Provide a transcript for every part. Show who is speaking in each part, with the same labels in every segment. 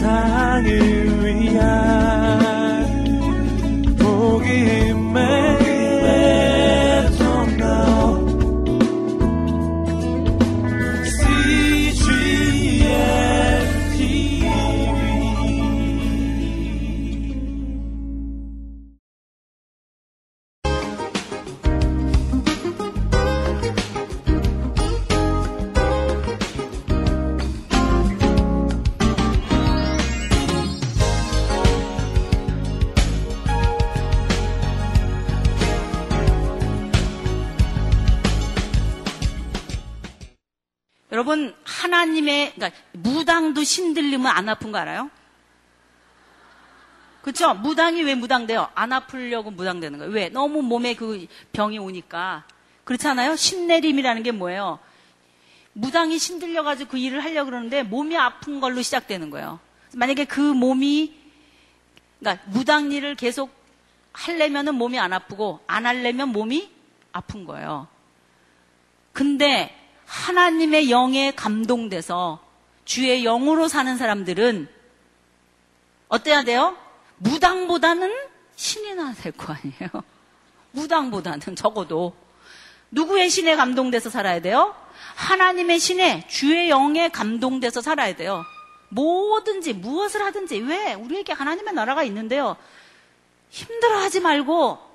Speaker 1: 세상을 위한
Speaker 2: 신들리면 안 아픈 거 알아요? 그렇죠? 무당이 왜 무당돼요? 안 아프려고 무당되는 거예요. 왜? 너무 몸에 그 병이 오니까 그렇잖아요. 신내림이라는 게 뭐예요? 무당이 신들려가지고 그 일을 하려고 그러는데 몸이 아픈 걸로 시작되는 거예요. 만약에 그 몸이 그러니까 무당 일을 계속 하려면은 몸이 안 아프고 안 하려면 몸이 아픈 거예요. 근데 하나님의 영에 감동돼서 주의 영으로 사는 사람들은 어때야 돼요? 무당보다는 신이 나야 될 거 아니에요? 무당보다는 적어도 누구의 신에 감동돼서 살아야 돼요? 하나님의 신에 주의 영에 감동돼서 살아야 돼요. 뭐든지 무엇을 하든지 왜 우리에게 하나님의 나라가 있는데요. 힘들어하지 말고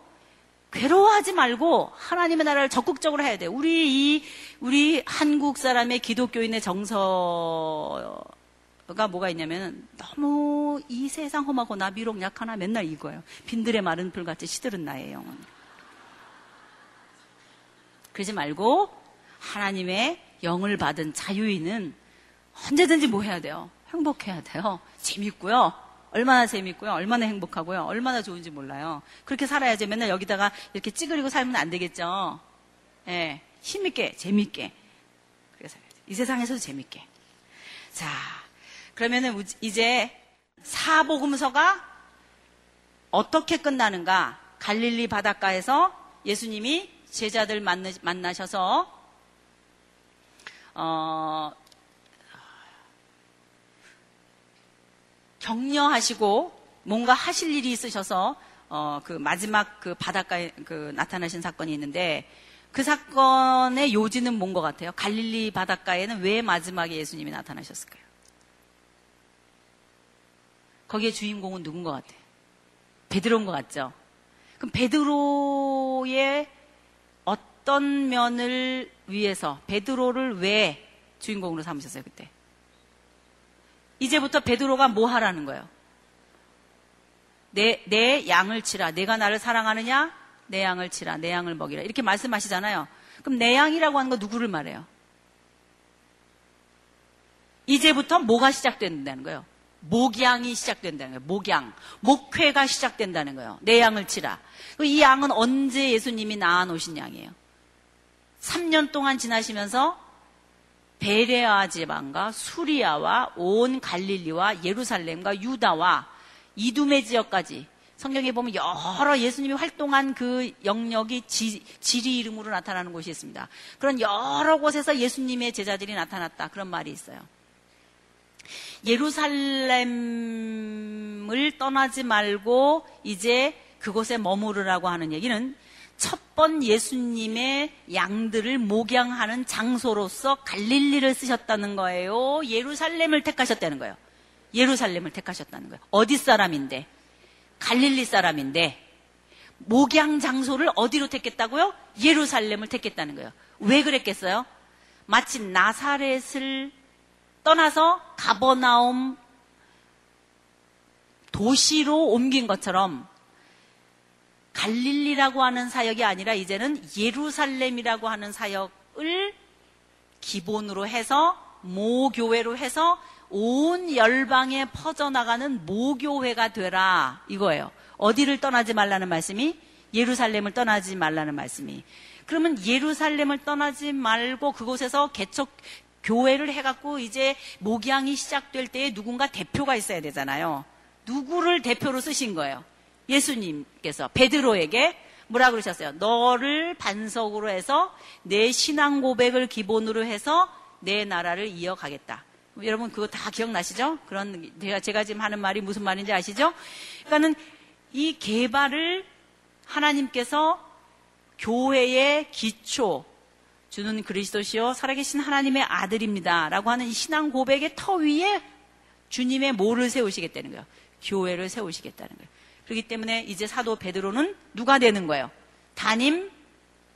Speaker 2: 괴로워하지 말고 하나님의 나라를 적극적으로 해야 돼요. 우리 이 우리 한국 사람의 기독교인의 정서가 뭐가 있냐면 너무 이 세상 험하고 나 비록 약하나 맨날 이거예요. 빈들의 마른 풀같이 시들은 나의 영혼. 그러지 말고 하나님의 영을 받은 자유인은 언제든지 뭐 해야 돼요? 행복해야 돼요. 재밌고요. 얼마나 재밌고요. 얼마나 행복하고요. 얼마나 좋은지 몰라요. 그렇게 살아야지 맨날 여기다가 이렇게 찌그리고 살면 안 되겠죠. 예. 네, 힘있게, 재밌게. 그렇게 살아야지. 이 세상에서도 재밌게. 자, 그러면은 이제 사복음서가 어떻게 끝나는가? 갈릴리 바닷가에서 예수님이 제자들 만나, 셔서 어, 격려하시고 뭔가 하실 일이 있으셔서 어, 그 마지막 그 바닷가에 그 나타나신 사건이 있는데 그 사건의 요지는 뭔 것 같아요? 갈릴리 바닷가에는 왜 마지막에 예수님이 나타나셨을까요? 거기에 주인공은 누군 것 같아요? 베드로인 것 같죠? 그럼 베드로의 어떤 면을 위해서 베드로를 왜 주인공으로 삼으셨어요 그때? 이제부터 베드로가 뭐 하라는 거예요? 내, 내 양을 치라. 내가 나를 사랑하느냐? 내 양을 치라. 내 양을 먹이라. 이렇게 말씀하시잖아요. 그럼 내 양이라고 하는 거 누구를 말해요? 이제부터 뭐가 시작된다는 거예요? 목양이 시작된다는 거예요. 목양. 목회가 시작된다는 거예요. 내 양을 치라. 이 양은 언제 예수님이 낳아 놓으신 양이에요? 3년 동안 지나시면서 베레아 지방과 수리아와 온 갈릴리와 예루살렘과 유다와 이두메 지역까지 성경에 보면 여러 예수님이 활동한 그 영역이 지, 리 이름으로 나타나는 곳이 있습니다. 그런 여러 곳에서 예수님의 제자들이 나타났다. 그런 말이 있어요. 예루살렘을 떠나지 말고 이제 그곳에 머무르라고 하는 얘기는 첫 번 예수님의 양들을 목양하는 장소로서 갈릴리를 쓰셨다는 거예요. 예루살렘을 택하셨다는 거예요. 예루살렘을 택하셨다는 거예요. 어디 사람인데? 갈릴리 사람인데 목양 장소를 어디로 택했다고요? 예루살렘을 택했다는 거예요. 왜 그랬겠어요? 마치 나사렛을 떠나서 가버나움 도시로 옮긴 것처럼 갈릴리라고 하는 사역이 아니라 이제는 예루살렘이라고 하는 사역을 기본으로 해서 모교회로 해서 온 열방에 퍼져나가는 모교회가 되라 이거예요. 어디를 떠나지 말라는 말씀이 예루살렘을 떠나지 말라는 말씀이. 그러면 예루살렘을 떠나지 말고 그곳에서 개척 교회를 해갖고 이제 목양이 시작될 때에 누군가 대표가 있어야 되잖아요. 누구를 대표로 쓰신 거예요? 예수님께서 베드로에게 뭐라 그러셨어요? 너를 반석으로 해서 내 신앙 고백을 기본으로 해서 내 나라를 이어가겠다. 여러분 그거 다 기억나시죠? 그런 제가 제가 지금 하는 말이 무슨 말인지 아시죠? 그러니까는 이 개발을 하나님께서 교회의 기초 주는 그리스도시요 살아계신 하나님의 아들입니다라고 하는 이 신앙 고백의 터 위에 주님의 뭐를 세우시겠다는 거예요. 교회를 세우시겠다는 거예요. 그렇기 때문에 이제 사도 베드로는 누가 되는 거예요? 담임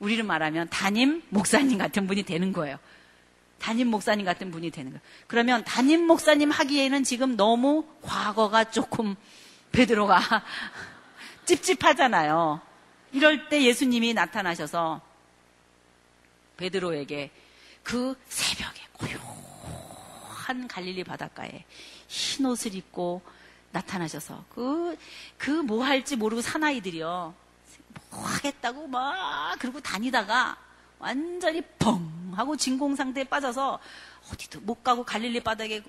Speaker 2: 우리를 말하면 담임 목사님 같은 분이 되는 거예요. 담임 목사님 같은 분이 되는 거예요. 그러면 담임 목사님 하기에는 지금 너무 과거가 조금 베드로가 찝찝하잖아요. 이럴 때 예수님이 나타나셔서 베드로에게 그 새벽에 고요한 갈릴리 바닷가에 흰 옷을 입고 나타나셔서 그 그 뭐 할지 모르고 사나이들이요 뭐 하겠다고 막 그러고 다니다가 완전히 펑 하고 진공 상태에 빠져서 어디도 못 가고 갈릴리 바닥에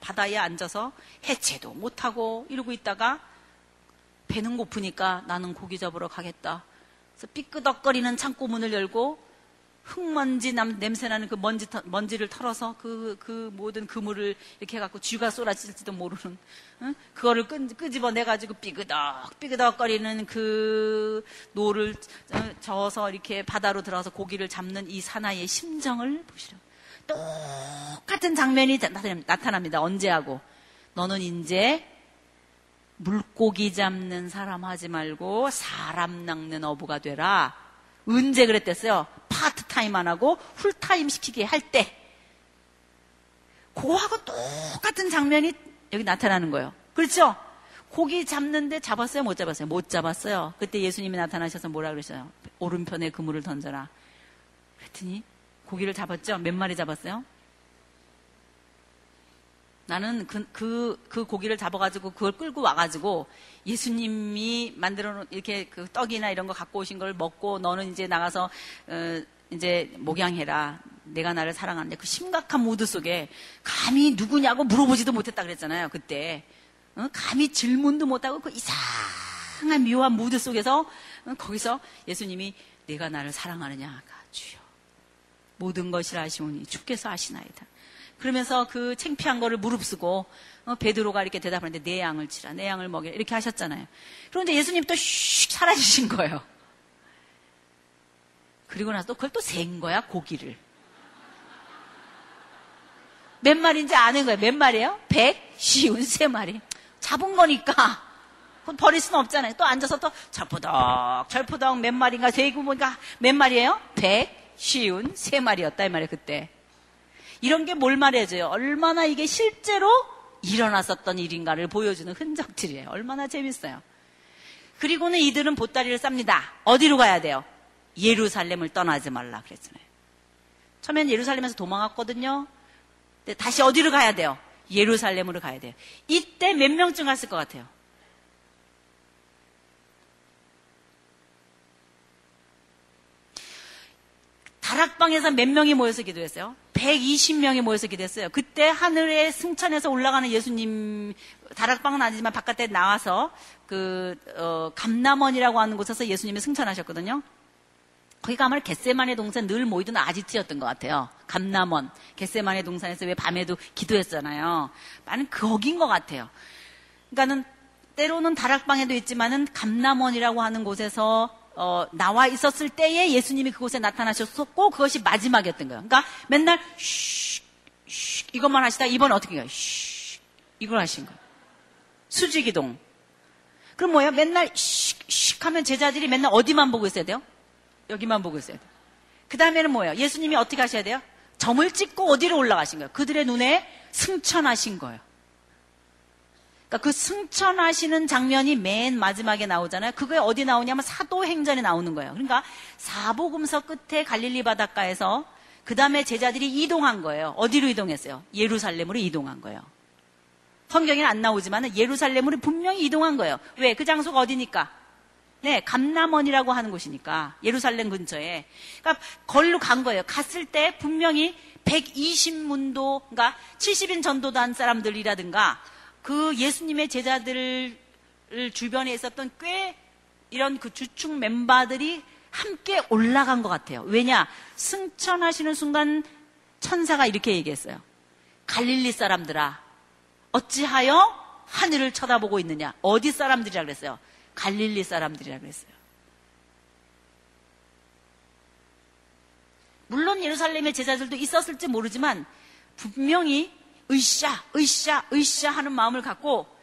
Speaker 2: 바다에 앉아서 해체도 못 하고 이러고 있다가 배는 고프니까 나는 고기 잡으러 가겠다. 그래서 삐끄덕거리는 창고 문을 열고 흙먼지 남, 냄새나는 그 먼지, 먼지를 털어서 그, 그 모든 그물을 이렇게 해갖고 쥐가 쏟아질지도 모르는, 응? 그거를 끄, 끄집어 내가지고 삐그덕, 삐그덕거리는 그 노를 어, 저어서 이렇게 바다로 들어가서 고기를 잡는 이 사나이의 심정을 보시려. 똑같은 장면이 나타납니다. 언제 하고. 너는 이제 물고기 잡는 사람 하지 말고 사람 낚는 어부가 되라. 언제 그랬댔어요? 파트타임 안 하고 풀타임 시키게 할 때. 그거하고 똑같은 장면이 여기 나타나는 거예요. 그렇죠? 고기 잡는데 잡았어요? 못 잡았어요? 못 잡았어요. 그때 예수님이 나타나셔서 뭐라 그러셔요? 오른편에 그물을 던져라. 그랬더니 고기를 잡았죠? 몇 마리 잡았어요? 나는 그, 그, 그 고기를 잡아가지고 그걸 끌고 와가지고 예수님이 만들어 놓은 이렇게 그 떡이나 이런 거 갖고 오신 걸 먹고 너는 이제 나가서, 어, 이제 목양해라. 내가 나를 사랑하는데 그 심각한 모드 속에 감히 누구냐고 물어보지도 못했다 그랬잖아요. 그때. 어? 감히 질문도 못하고 그 이상한 묘한 무드 속에서 어? 거기서 예수님이 내가 나를 사랑하느냐. 주여. 모든 것이라 하시오니 주께서 아시나이다. 그러면서 그 창피한 거를 무릅쓰고 어, 베드로가 이렇게 대답하는데 내 양을 치라, 내 양을 먹여 이렇게 하셨잖아요. 그런데 예수님 또 슉 사라지신 거예요. 그리고 나서 또 그걸 또센 거야 고기를. 몇 마리인지 아는 거예요. 몇 마리예요? 백, 쉬운 세 마리. 잡은 거니까 그건 버릴 수는 없잖아요. 또 앉아서 또 절푸덕 절푸덕 몇 마리인가 세고 보니까 몇 마리예요? 백, 쉬운 세 마리였다 이 말이에요 그때. 이런 게 뭘 말해줘요? 얼마나 이게 실제로 일어났었던 일인가를 보여주는 흔적들이에요. 얼마나 재밌어요. 그리고는 이들은 보따리를 쌉니다. 어디로 가야 돼요? 예루살렘을 떠나지 말라 그랬잖아요. 처음엔 예루살렘에서 도망갔거든요. 다시 어디로 가야 돼요? 예루살렘으로 가야 돼요. 이때 몇 명쯤 갔을 것 같아요? 다락방에서 몇 명이 모여서 기도했어요? 120명이 모여서 기도했어요. 그때 하늘에 승천해서 올라가는 예수님, 다락방은 아니지만 바깥에 나와서 그, 어, 감남원이라고 하는 곳에서 예수님이 승천하셨거든요. 거기가 아마 겟세만의 동산 늘 모이던 아지트였던 것 같아요. 감남원. 겟세만의 동산에서 왜 밤에도 기도했잖아요. 나는 거긴 것 같아요. 그러니까는 때로는 다락방에도 있지만은 감남원이라고 하는 곳에서 어, 나와 있었을 때에 예수님이 그곳에 나타나셨었고 그것이 마지막이었던 거예요. 그러니까 맨날 쉬, 쉬 이것만 하시다 이번 어떻게 해요? 쉬 이걸 하신 거예요. 수지기동. 그럼 뭐예요? 맨날 쉬, 쉬 하면 제자들이 맨날 어디만 보고 있어야 돼요? 여기만 보고 있어야 돼요. 그 다음에는 뭐예요? 예수님이 어떻게 하셔야 돼요? 점을 찍고 어디로 올라가신 거예요? 그들의 눈에 승천하신 거예요. 그러니까 그 승천하시는 장면이 맨 마지막에 나오잖아요. 그게 어디 나오냐면 사도행전에 나오는 거예요. 그러니까 사복음서 끝에 갈릴리 바닷가에서 그 다음에 제자들이 이동한 거예요. 어디로 이동했어요? 예루살렘으로 이동한 거예요. 성경에는 안 나오지만 예루살렘으로 분명히 이동한 거예요. 왜? 그 장소가 어디니까? 네, 감남원이라고 하는 곳이니까 예루살렘 근처에. 그러니까 걸로 간 거예요. 갔을 때 분명히 120문도, 그러니까 70인 전도단 사람들이라든가 그 예수님의 제자들 주변에 있었던 꽤 이런 그 주축 멤버들이 함께 올라간 것 같아요. 왜냐? 승천하시는 순간 천사가 이렇게 얘기했어요. 갈릴리 사람들아, 어찌하여 하늘을 쳐다보고 있느냐? 어디 사람들이라 그랬어요? 갈릴리 사람들이라 그랬어요. 물론 예루살렘의 제자들도 있었을지 모르지만 분명히 으쌰, 으쌰, 으쌰 하는 마음을 갖고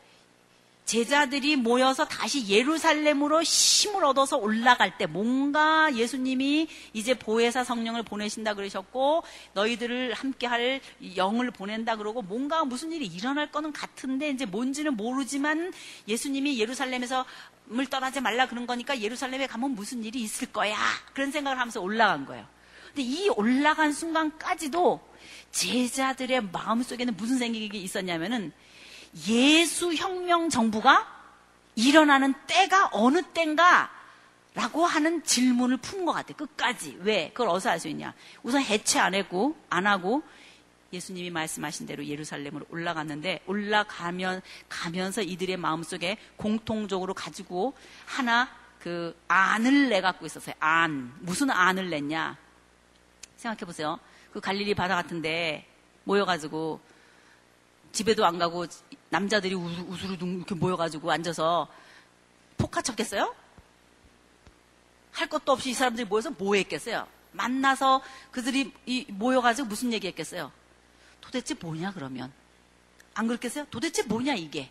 Speaker 2: 제자들이 모여서 다시 예루살렘으로 힘을 얻어서 올라갈 때 뭔가 예수님이 이제 보혜사 성령을 보내신다 그러셨고 너희들을 함께 할 영을 보낸다 그러고 뭔가 무슨 일이 일어날 거는 같은데 이제 뭔지는 모르지만 예수님이 예루살렘에서 물 떠나지 말라 그런 거니까 예루살렘에 가면 무슨 일이 있을 거야. 그런 생각을 하면서 올라간 거예요. 근데 이 올라간 순간까지도 제자들의 마음속에는 무슨 생각이 있었냐면은 예수 혁명 정부가 일어나는 때가 어느 때인가 라고 하는 질문을 푼 것 같아요. 끝까지. 왜? 그걸 어디서 알 수 있냐? 우선 해체 안 했고, 안 하고, 예수님이 말씀하신 대로 예루살렘으로 올라갔는데, 올라가면, 가면서 이들의 마음속에 공통적으로 가지고 하나 그 안을 내 갖고 있었어요. 안. 무슨 안을 냈냐? 생각해 보세요. 그 갈릴리 바다 같은데 모여가지고 집에도 안 가고 남자들이 우수르둥 이렇게 모여가지고 앉아서 포카 쳤겠어요? 할 것도 없이 이 사람들이 모여서 뭐 했겠어요? 만나서 그들이 모여가지고 무슨 얘기 했겠어요? 도대체 뭐냐 그러면? 안 그렇겠어요? 도대체 뭐냐 이게?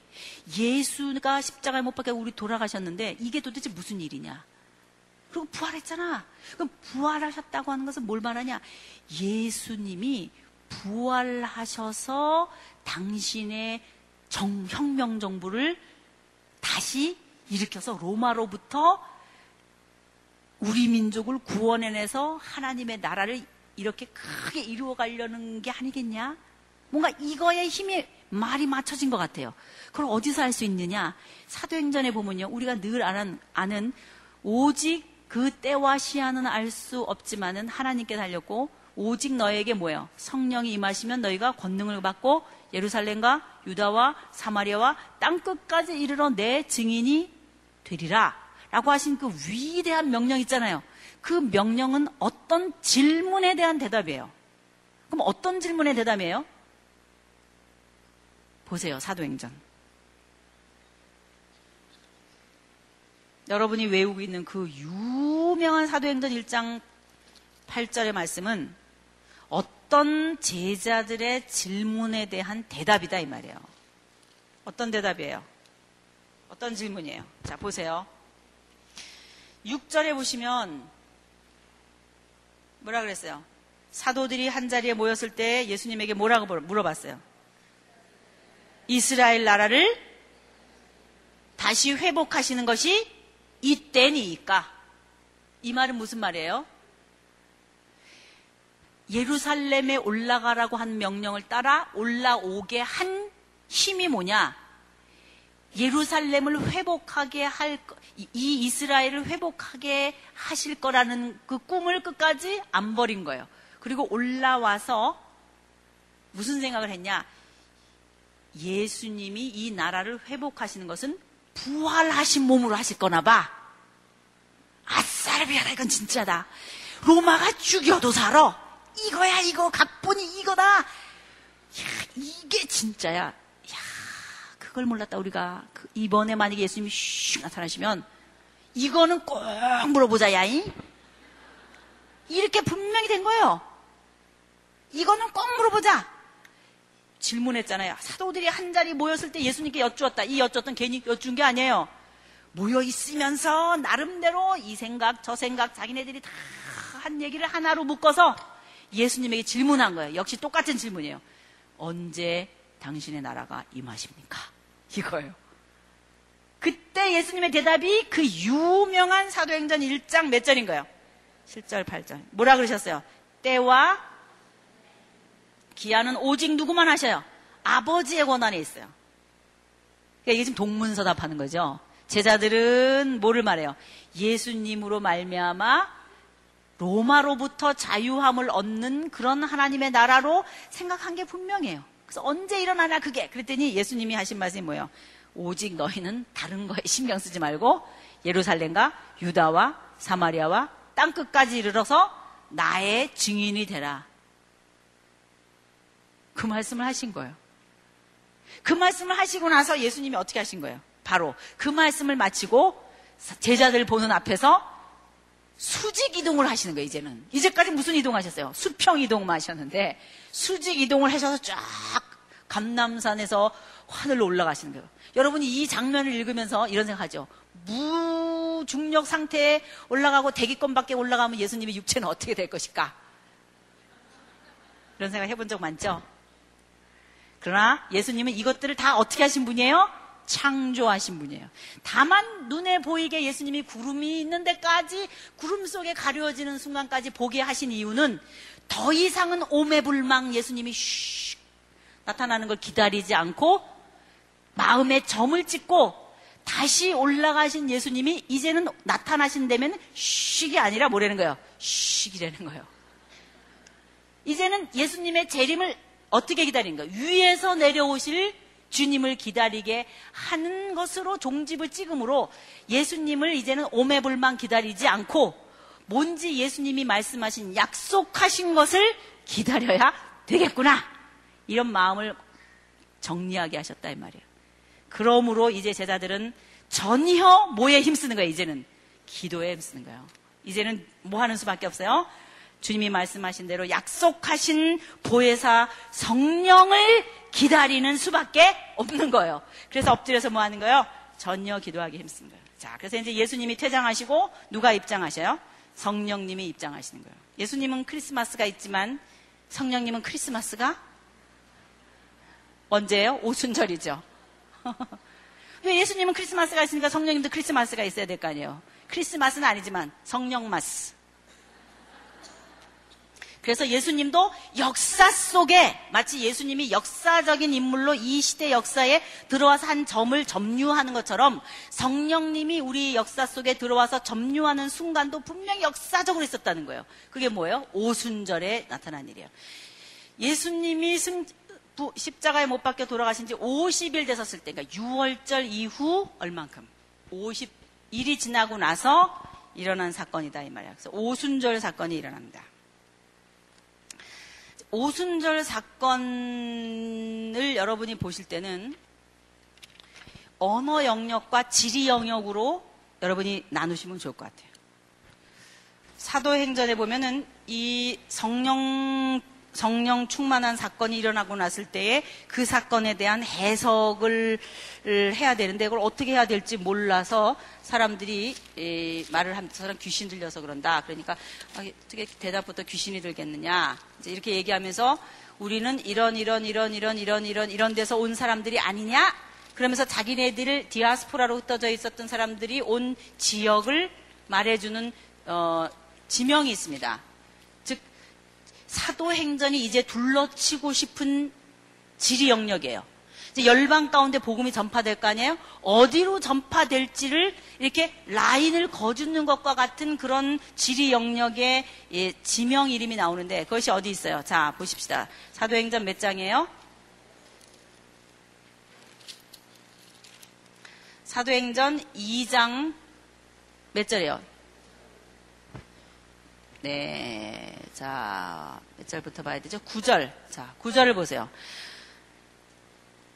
Speaker 2: 예수가 십자가에 못 박혀 우리 돌아가셨는데 이게 도대체 무슨 일이냐? 그리고 부활했잖아. 그럼 부활하셨다고 하는 것은 뭘 말하냐? 예수님이 부활하셔서 당신의 정, 혁명 정부를 다시 일으켜서 로마로부터 우리 민족을 구원해내서 하나님의 나라를 이렇게 크게 이루어 가려는 게 아니겠냐? 뭔가 이거에 힘이 말이 맞춰진 것 같아요. 그걸 어디서 알 수 있느냐? 사도행전에 보면요. 우리가 늘 아는, 아는 오직 그 때와 시한은 알 수 없지만은 하나님께 달렸고 오직 너에게 뭐예요? 성령이 임하시면 너희가 권능을 받고 예루살렘과 유다와 사마리아와 땅 끝까지 이르러 내 증인이 되리라. 라고 하신 그 위대한 명령 있잖아요. 그 명령은 어떤 질문에 대한 대답이에요. 그럼 어떤 질문의 대답이에요? 보세요, 사도행전. 여러분이 외우고 있는 그 유명한 사도행전 1장 8절의 말씀은 어떤 제자들의 질문에 대한 대답이다 이 말이에요. 어떤 대답이에요? 어떤 질문이에요? 자, 보세요. 6절에 보시면 뭐라 그랬어요? 사도들이 한 자리에 모였을 때 예수님에게 뭐라고 물어봤어요? 이스라엘 나라를 다시 회복하시는 것이 이때니까. 이 말은 무슨 말이에요? 예루살렘에 올라가라고 한 명령을 따라 올라오게 한 힘이 뭐냐? 예루살렘을 회복하게 할, 이 이스라엘을 회복하게 하실 거라는 그 꿈을 끝까지 안 버린 거예요. 그리고 올라와서 무슨 생각을 했냐? 예수님이 이 나라를 회복하시는 것은 부활하신 몸으로 하실 거나 봐. 아싸르비아라 이건 진짜다. 로마가 죽여도 살아. 이거야 이거 각본이 이거다. 야, 이게 진짜야. 야, 그걸 몰랐다 우리가 그 이번에 만약에 예수님이 슉 나타나시면 이거는 꼭 물어보자 야이. 이렇게 분명히 된 거예요. 이거는 꼭 물어보자. 질문했잖아요. 사도들이 한 자리 모였을 때 예수님께 여쭈었다. 이 여쭈었던 괜히 여쭈은 게 아니에요. 모여 있으면서 나름대로 이 생각 저 생각 자기네들이 다 한 얘기를 하나로 묶어서 예수님에게 질문한 거예요. 역시 똑같은 질문이에요. 언제 당신의 나라가 임하십니까? 이거예요. 그때 예수님의 대답이 그 유명한 사도행전 1장 몇 절인 거예요? 7절, 8절. 뭐라 그러셨어요? 때와 기한은 오직 누구만 하셔요? 아버지의 권한에 있어요. 그러니까 이게 지금 동문서답하는 거죠. 제자들은 뭐를 말해요? 예수님으로 말미암아 로마로부터 자유함을 얻는 그런 하나님의 나라로 생각한 게 분명해요. 그래서 언제 일어나냐 그게. 그랬더니 예수님이 하신 말씀이 뭐예요? 오직 너희는 다른 거에 신경 쓰지 말고 예루살렘과 유다와 사마리아와 땅 끝까지 이르러서 나의 증인이 되라. 그 말씀을 하신 거예요. 그 말씀을 하시고 나서 예수님이 어떻게 하신 거예요? 바로 그 말씀을 마치고 제자들 보는 앞에서 수직 이동을 하시는 거예요, 이제는. 이제까지 무슨 이동 하셨어요? 수평 이동만 하셨는데, 수직 이동을 하셔서 쫙 감남산에서 하늘로 올라가시는 거예요. 여러분이 이 장면을 읽으면서 이런 생각하죠. 무중력 상태에 올라가고 대기권 밖에 올라가면 예수님의 육체는 어떻게 될 것일까? 이런 생각 해본 적 많죠? 그러나 예수님은 이것들을 다 어떻게 하신 분이에요? 창조하신 분이에요. 다만 눈에 보이게 예수님이 구름이 있는 데까지 구름 속에 가려지는 순간까지 보게 하신 이유는 더 이상은 오매불망 예수님이 슉 나타나는 걸 기다리지 않고 마음에 점을 찍고 다시 올라가신 예수님이 이제는 나타나신다면 슉이 아니라 뭐라는 거예요? 슉이라는 거예요. 이제는 예수님의 재림을 어떻게 기다리는 거예요? 위에서 내려오실 주님을 기다리게 하는 것으로 종집을 찍음으로 예수님을 이제는 오매불만 기다리지 않고 뭔지 예수님이 말씀하신 약속하신 것을 기다려야 되겠구나. 이런 마음을 정리하게 하셨다 이 말이에요. 그러므로 이제 제자들은 전혀 뭐에 힘쓰는 거예요, 이제는? 기도에 힘쓰는 거예요. 이제는 뭐 하는 수밖에 없어요? 주님이 말씀하신 대로 약속하신 보혜사 성령을 기다리는 수밖에 없는 거예요. 그래서 엎드려서 뭐 하는 거예요? 전혀 기도하기 힘쓴 거예요. 자, 그래서 이제 예수님이 퇴장하시고 누가 입장하셔요? 성령님이 입장하시는 거예요. 예수님은 크리스마스가 있지만 성령님은 크리스마스가 언제예요? 오순절이죠. 왜 예수님은 크리스마스가 있으니까 성령님도 크리스마스가 있어야 될 거 아니에요? 크리스마스는 아니지만 성령마스. 그래서 예수님도 역사 속에 마치 예수님이 역사적인 인물로 이 시대 역사에 들어와서 한 점을 점유하는 것처럼 성령님이 우리 역사 속에 들어와서 점유하는 순간도 분명히 역사적으로 있었다는 거예요. 그게 뭐예요? 오순절에 나타난 일이에요. 예수님이 승, 십자가에 못 박혀 돌아가신 지 50일 됐었을 때, 그러니까 6월절 이후 얼만큼? 50일이 지나고 나서 일어난 사건이다 이 말이야. 그래서 오순절 사건이 일어납니다. 오순절 사건을 여러분이 보실 때는 언어 영역과 지리 영역으로 여러분이 나누시면 좋을 것 같아요. 사도행전에 보면은 이 성령 성령 충만한 사건이 일어나고 났을 때에 그 사건에 대한 해석을 해야 되는데 그걸 어떻게 해야 될지 몰라서 사람들이 말을 하면서 사람 귀신 들려서 그런다. 그러니까 아, 어떻게 대답부터 귀신이 들겠느냐. 이제 이렇게 얘기하면서 우리는 이런 이런 이런 이런 이런 이런 이런 데서 온 사람들이 아니냐. 그러면서 자기네들을 디아스포라로 흩어져 있었던 사람들이 온 지역을 말해주는 어, 지명이 있습니다. 사도행전이 이제 둘러치고 싶은 지리 영역이에요. 이제 열방 가운데 복음이 전파될 거 아니에요? 어디로 전파될지를 이렇게 라인을 거주는 것과 같은 그런 지리 영역의 예, 지명 이름이 나오는데 그것이 어디 있어요? 자, 보십시다. 사도행전 몇 장이에요? 사도행전 2장 몇 절이에요? 네. 자, 몇 절부터 봐야 되죠? 9절. 자, 9절을 보세요.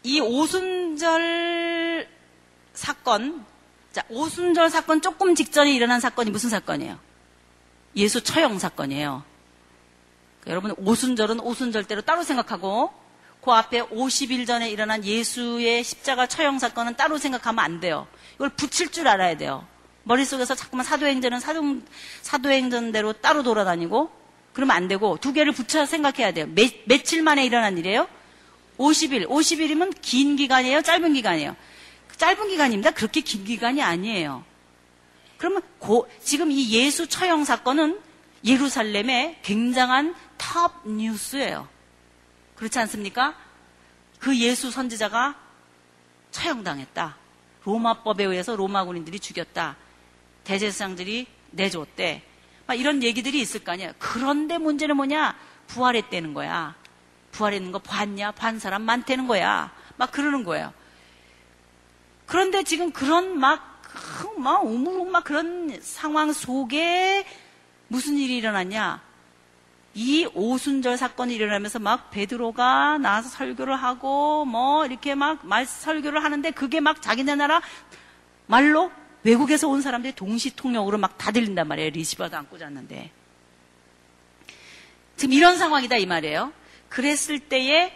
Speaker 2: 이 오순절 사건, 자, 오순절 사건 조금 직전에 일어난 사건이 무슨 사건이에요? 예수 처형 사건이에요. 그러니까 여러분, 오순절은 오순절대로 따로 생각하고, 그 앞에 50일 전에 일어난 예수의 십자가 처형 사건은 따로 생각하면 안 돼요. 이걸 붙일 줄 알아야 돼요. 머릿속에서 자꾸만 사도행전은 사도, 사도행전대로 따로 돌아다니고 그러면 안 되고 두 개를 붙여 생각해야 돼요. 매, 며칠 만에 일어난 일이에요? 50일. 50일이면 긴 기간이에요? 짧은 기간이에요? 짧은 기간입니다. 그렇게 긴 기간이 아니에요. 그러면 고, 지금 이 예수 처형 사건은 예루살렘의 굉장한 탑 뉴스예요. 그렇지 않습니까? 그 예수 선지자가 처형당했다. 로마법에 의해서 로마 군인들이 죽였다. 대제사장들이 내줬대. 막 이런 얘기들이 있을 거 아니야. 그런데 문제는 뭐냐? 부활했다는 거야. 부활했는 거 봤냐? 반 사람 많다는 거야. 막 그러는 거예요. 그런데 지금 그런 막, 막, 우물우 막 그런 상황 속에 무슨 일이 일어났냐? 이 오순절 사건이 일어나면서 막 베드로가 나와서 설교를 하고 뭐 이렇게 막 말 설교를 하는데 그게 막 자기네 나라 말로 외국에서 온 사람들이 동시 통역으로 막 다 들린단 말이에요. 리시버도 안 꽂았는데. 지금 이런 상황이다 이 말이에요. 그랬을 때에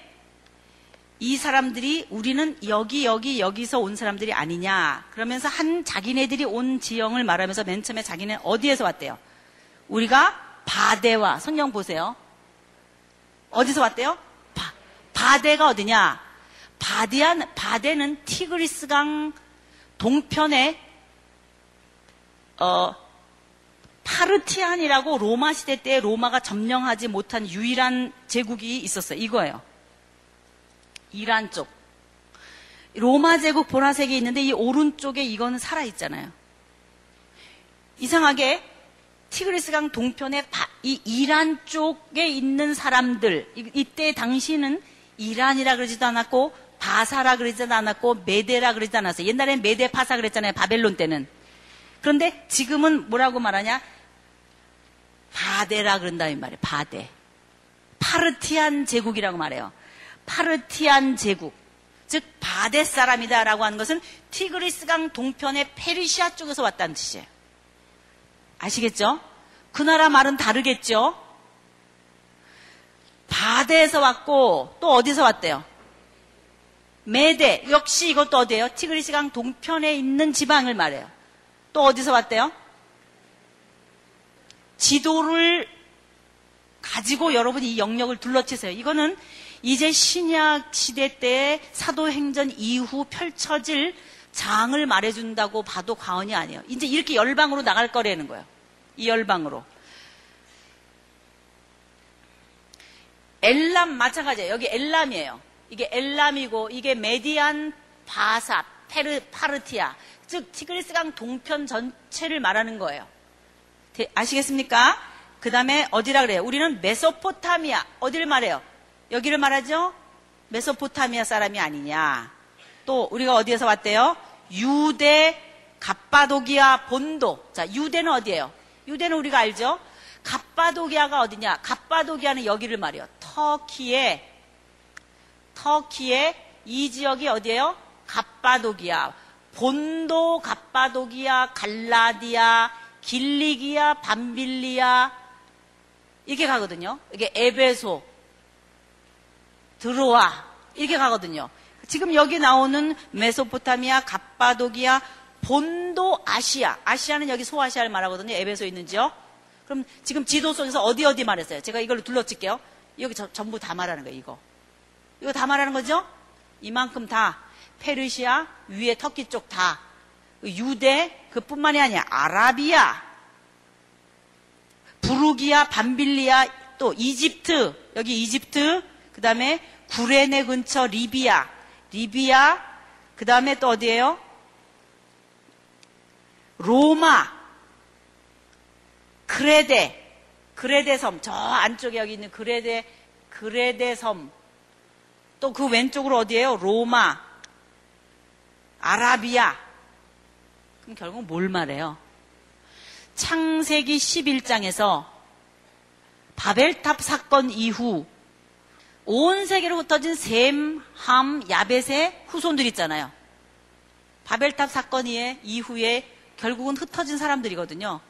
Speaker 2: 이 사람들이 우리는 여기 여기 여기서 온 사람들이 아니냐 그러면서 한 자기네들이 온 지형을 말하면서 맨 처음에 자기네 어디에서 왔대요? 우리가 바데와 성경 보세요. 어디서 왔대요? 바, 바데가 어디냐? 바디안 바데는 티그리스강 동편에 어 파르티안이라고 로마 시대 때 로마가 점령하지 못한 유일한 제국이 있었어요. 이거예요. 이란 쪽. 로마 제국 보라색이 있는데 이 오른쪽에 이거는 살아 있잖아요. 이상하게 티그리스강 동편에 이 이란 쪽에 있는 사람들 이때 당시는 이란이라 그러지도 않았고 바사라 그러지도 않았고 메데라 그러지도 않았어요. 옛날엔 메데 파사 그랬잖아요. 바벨론 때는. 그런데 지금은 뭐라고 말하냐? 바데라 그런다 이 말이에요. 바데. 파르티안 제국이라고 말해요. 파르티안 제국. 즉 바데 사람이다라고 하는 것은 티그리스강 동편의 페르시아 쪽에서 왔다는 뜻이에요. 아시겠죠? 그 나라 말은 다르겠죠? 바데에서 왔고 또 어디서 왔대요? 메데 역시 이것도 어디예요? 티그리스강 동편에 있는 지방을 말해요. 또 어디서 왔대요? 지도를 가지고 여러분이 이 영역을 둘러치세요. 이거는 이제 신약 시대 때 사도행전 이후 펼쳐질 장을 말해준다고 봐도 과언이 아니에요. 이제 이렇게 열방으로 나갈 거라는 거예요. 이 열방으로. 엘람 마찬가지예요. 여기 엘람이에요. 이게 엘람이고 이게 메디안 바사 페르 파르티아 즉 티그리스강 동편 전체를 말하는 거예요. 아시겠습니까? 그 다음에 어디라 그래요? 우리는 메소포타미아 어디를 말해요? 여기를 말하죠? 메소포타미아 사람이 아니냐. 또 우리가 어디에서 왔대요? 유대 갑바도기아 본도. 자, 유대는 어디예요? 유대는 우리가 알죠? 갑바도기아가 어디냐? 갑바도기아는 여기를 말해요. 터키에 터키의 이 지역이 어디예요? 갑바도기아. 본도 갑바도기아, 갈라디아, 길리기아, 밤빌리아 이렇게 가거든요. 이게 에베소, 들어와 이렇게 가거든요. 지금 여기 나오는 메소포타미아, 갑바도기아, 본도 아시아. 아시아는 여기 소아시아를 말하거든요. 에베소 있는지요. 그럼 지금 지도 속에서 어디 어디 말했어요? 제가 이걸로 둘러칠게요. 여기 저, 전부 다 말하는 거예요, 이거. 이거 다 말하는 거죠? 이만큼 다. 페르시아, 위에 터키 쪽 다. 유대, 그뿐만이 아니야. 아라비아, 부르기아, 밤빌리아, 또 이집트, 여기 이집트, 그 다음에 구레네 근처 리비아, 리비아, 그 다음에 또 어디예요? 로마, 그레데, 그레데 섬, 저 안쪽에 여기 있는 그레데, 그레데 섬. 또 그 왼쪽으로 어디예요? 로마, 아라비아. 그럼 결국 뭘 말해요? 창세기 11장에서 바벨탑 사건 이후 온 세계로 흩어진 셈, 함, 야벳의 후손들 있잖아요. 바벨탑 사건 이후에 결국은 흩어진 사람들이거든요.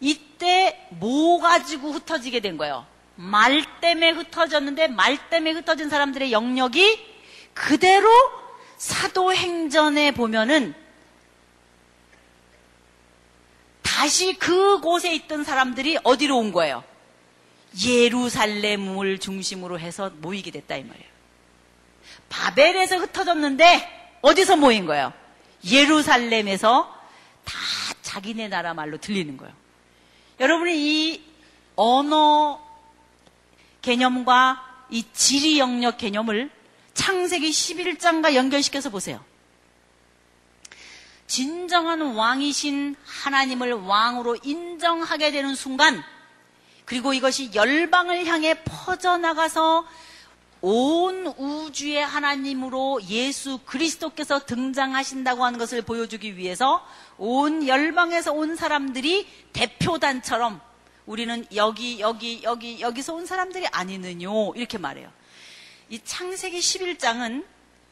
Speaker 2: 이때 뭐 가지고 흩어지게 된 거예요? 말 때문에 흩어졌는데 말 때문에 흩어진 사람들의 영역이 그대로 사도행전에 보면은 다시 그곳에 있던 사람들이 어디로 온 거예요? 예루살렘을 중심으로 해서 모이게 됐다 이 말이에요. 바벨에서 흩어졌는데 어디서 모인 거예요? 예루살렘에서 다 자기네 나라 말로 들리는 거예요. 여러분이 이 언어 개념과 이 지리 영역 개념을 창세기 11장과 연결시켜서 보세요. 진정한 왕이신 하나님을 왕으로 인정하게 되는 순간, 그리고 이것이 열방을 향해 퍼져나가서 온 우주의 하나님으로 예수 그리스도께서 등장하신다고 하는 것을 보여주기 위해서 온 열방에서 온 사람들이 대표단처럼 우리는 여기, 여기, 여기, 여기서 온 사람들이 아니느뇨. 이렇게 말해요. 이 창세기 11장은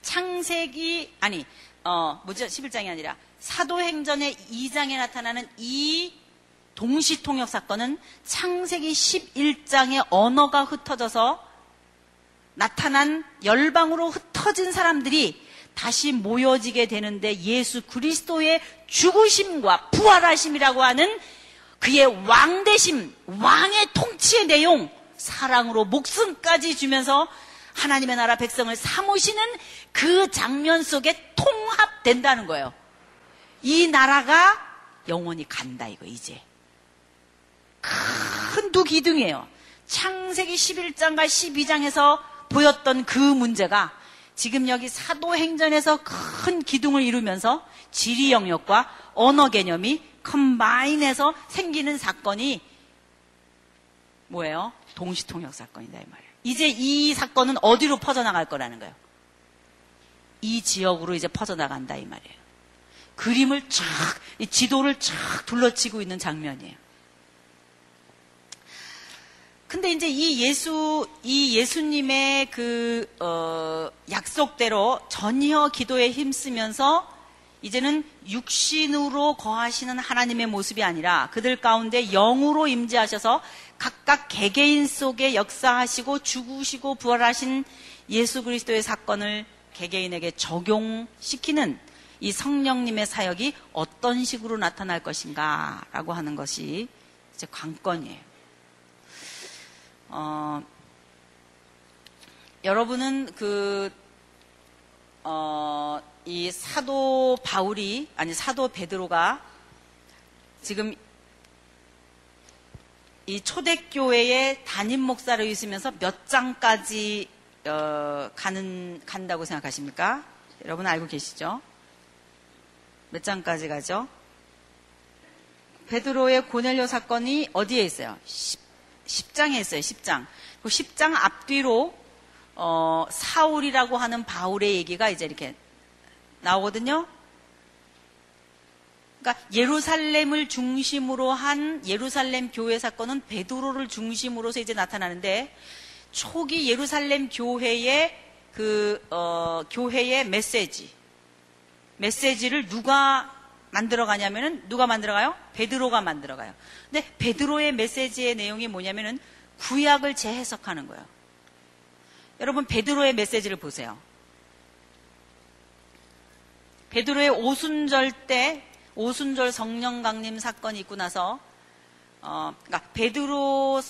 Speaker 2: 창세기, 아니, 어, 뭐죠? 11장이 아니라 사도행전의 2장에 나타나는 이 동시 통역 사건은 창세기 11장의 언어가 흩어져서 나타난 열방으로 흩어진 사람들이 다시 모여지게 되는데 예수 그리스도의 죽으심과 부활하심이라고 하는 그의 왕대심, 왕의 통치의 내용, 사랑으로 목숨까지 주면서 하나님의 나라 백성을 삼으시는 그 장면 속에 통합된다는 거예요. 이 나라가 영원히 간다, 이거, 이제. 큰 두 기둥이에요. 창세기 11장과 12장에서 보였던 그 문제가 지금 여기 사도행전에서 큰 기둥을 이루면서 지리 영역과 언어 개념이 컴바인해서 생기는 사건이 뭐예요? 동시통역 사건이다 이 말 이제 이 사건은 어디로 퍼져나갈 거라는 거예요. 이 지역으로 이제 퍼져나간다 이 말이에요. 그림을 쫙, 지도를 쫙 둘러치고 있는 장면이에요. 근데 이제 이 예수, 이 예수님의 그, 어, 약속대로 전혀 기도에 힘쓰면서 이제는 육신으로 거하시는 하나님의 모습이 아니라 그들 가운데 영으로 임재하셔서 각각 개개인 속에 역사하시고 죽으시고 부활하신 예수 그리스도의 사건을 개개인에게 적용시키는 이 성령님의 사역이 어떤 식으로 나타날 것인가라고 하는 것이 이제 관건이에요. 어, 여러분은 그, 어, 이 사도 바울이, 아니, 사도 베드로가 지금 이 초대교회의 담임 목사를 있으면서 몇 장까지 어, 가는 간다고 생각하십니까? 여러분 알고 계시죠? 몇 장까지 가죠? 베드로의 고넬료 사건이 어디에 있어요? 10 장에 있어요, 10장. 그 10장 앞뒤로, 어, 사울이라고 하는 바울의 얘기가 이제 이렇게 나오거든요. 그러니까 예루살렘을 중심으로 한 예루살렘 교회 사건은 베드로를 중심으로서 이제 나타나는데 초기 예루살렘 교회의 그 어, 교회의 메시지 메시지를 누가 만들어가냐면은 누가 만들어가요? 베드로가 만들어가요. 근데 베드로의 메시지의 내용이 뭐냐면은 구약을 재해석하는 거예요. 여러분 베드로의 메시지를 보세요. 베드로의 오순절 때 오순절 성령 강림 사건이 있고 나서 어 그러니까 베드로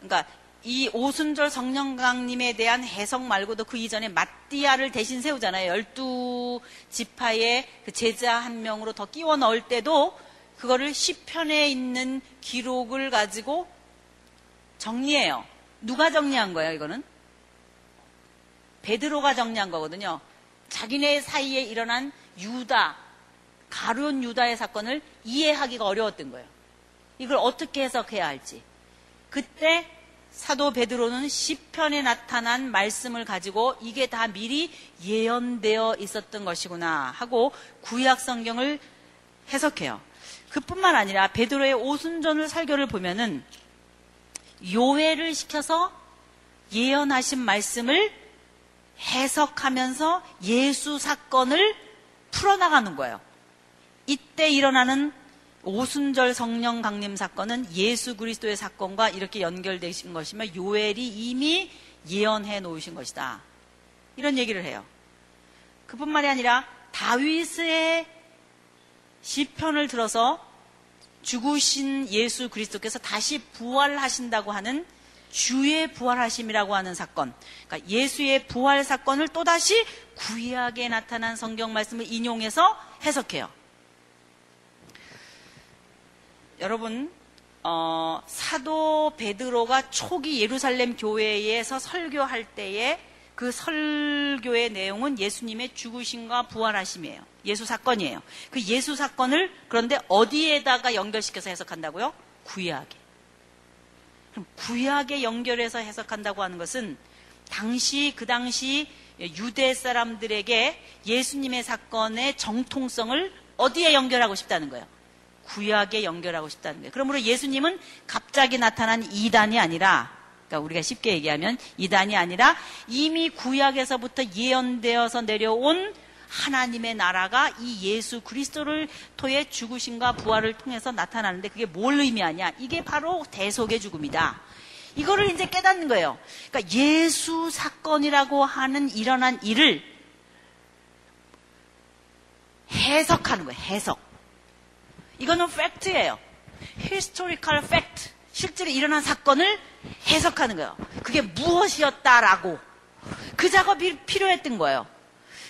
Speaker 2: 그러니까 이 오순절 성령 강림에 대한 해석 말고도 그 이전에 마띠아를 대신 세우잖아요. 열두 지파의 그 제자 한 명으로 더 끼워 넣을 때도 그거를 시편에 있는 기록을 가지고 정리해요. 누가 정리한 거예요, 이거는? 베드로가 정리한 거거든요. 자기네 사이에 일어난 유다, 가룟 유다의 사건을 이해하기가 어려웠던 거예요. 이걸 어떻게 해석해야 할지. 그때 사도 베드로는 시편에 나타난 말씀을 가지고 이게 다 미리 예언되어 있었던 것이구나 하고 구약 성경을 해석해요. 그뿐만 아니라 베드로의 오순전을 설교를 보면은 요회를 시켜서 예언하신 말씀을 해석하면서 예수 사건을 풀어나가는 거예요. 이때 일어나는 오순절 성령 강림 사건은 예수 그리스도의 사건과 이렇게 연결되신 것이며 요엘이 이미 예언해 놓으신 것이다. 이런 얘기를 해요. 그뿐만이 아니라 다윗의 시편을 들어서 죽으신 예수 그리스도께서 다시 부활하신다고 하는 주의 부활하심이라고 하는 사건. 그러니까 예수의 부활 사건을 또다시 구약에 나타난 성경 말씀을 인용해서 해석해요. 여러분, 어, 사도 베드로가 초기 예루살렘 교회에서 설교할 때에 그 설교의 내용은 예수님의 죽으심과 부활하심이에요. 예수 사건이에요. 그 예수 사건을 그런데 어디에다가 연결시켜서 해석한다고요? 구약에. 구약에 연결해서 해석한다고 하는 것은 당시 그 당시 유대 사람들에게 예수님의 사건의 정통성을 어디에 연결하고 싶다는 거예요? 구약에 연결하고 싶다는 거예요. 그러므로 예수님은 갑자기 나타난 이단이 아니라 그러니까 우리가 쉽게 얘기하면 이단이 아니라 이미 구약에서부터 예언되어서 내려온 하나님의 나라가 이 예수 그리스도를 통해 죽으심과 부활을 통해서 나타나는데 그게 뭘 의미하냐? 이게 바로 대속의 죽음이다. 이거를 이제 깨닫는 거예요. 그러니까 예수 사건이라고 하는 일어난 일을 해석하는 거예요. 해석. 이거는 팩트예요. historical fact. 실제로 일어난 사건을 해석하는 거예요. 그게 무엇이었다라고. 그 작업이 필요했던 거예요.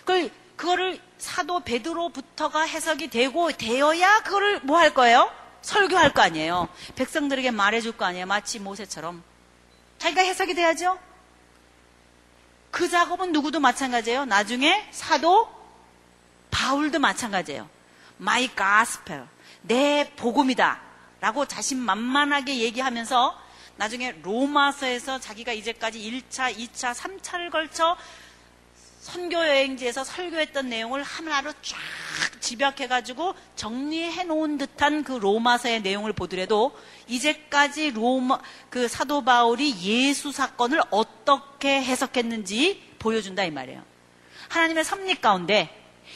Speaker 2: 그 그거를 사도 베드로부터가 해석이 되고 되어야 그거를 뭐 할 거예요? 설교할 거 아니에요. 백성들에게 말해줄 거 아니에요. 마치 모세처럼. 자기가 해석이 돼야죠. 그 작업은 누구도 마찬가지예요. 나중에 사도 바울도 마찬가지예요. My gospel. 내 복음이다. 라고 자신만만하게 얘기하면서 나중에 로마서에서 자기가 이제까지 1차, 2차, 3차를 걸쳐 선교 여행지에서 설교했던 내용을 하나로 쫙 집약해가지고 정리해 놓은 듯한 그 로마서의 내용을 보더라도 이제까지 로마 그 사도 바울이 예수 사건을 어떻게 해석했는지 보여준다 이 말이에요. 하나님의 섭리 가운데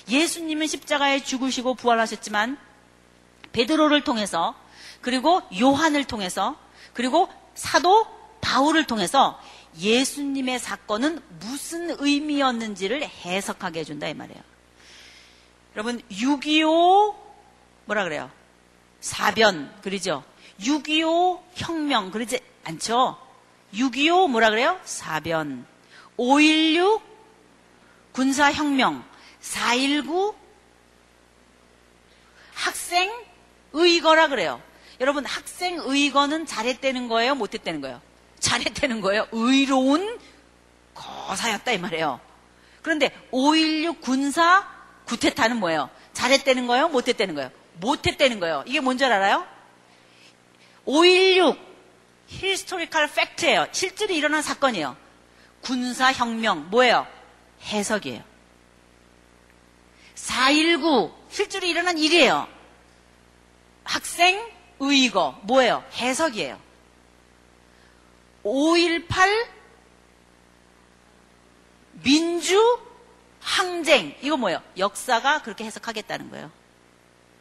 Speaker 2: 예수님은 십자가에 죽으시고 부활하셨지만 베드로를 통해서 그리고 요한을 통해서 그리고 사도 바울을 통해서 예수님의 사건은 무슨 의미였는지를 해석하게 해준다 이 말이에요. 여러분 6.25 뭐라 그래요? 사변 그러죠? 6.25 혁명 그러지 않죠? 6.25 뭐라 그래요? 사변 5.16 군사혁명 4.19 학생 의거라 그래요. 여러분 학생 의거는 잘했다는 거예요? 못했다는 거예요? 잘했다는 거예요. 의로운 거사였다 이 말이에요. 그런데 5.16 군사 구테타는 뭐예요? 잘했다는 거예요? 못했다는 거예요? 못했다는 거예요. 이게 뭔 줄 알아요? 5.16 historical fact예요. 실제로 일어난 사건이에요. 군사 혁명 뭐예요? 해석이에요. 4.19 실제로 일어난 일이에요. 학생 의거 뭐예요? 해석이에요. 5.18 민주 항쟁 이거 뭐예요? 역사가 그렇게 해석하겠다는 거예요.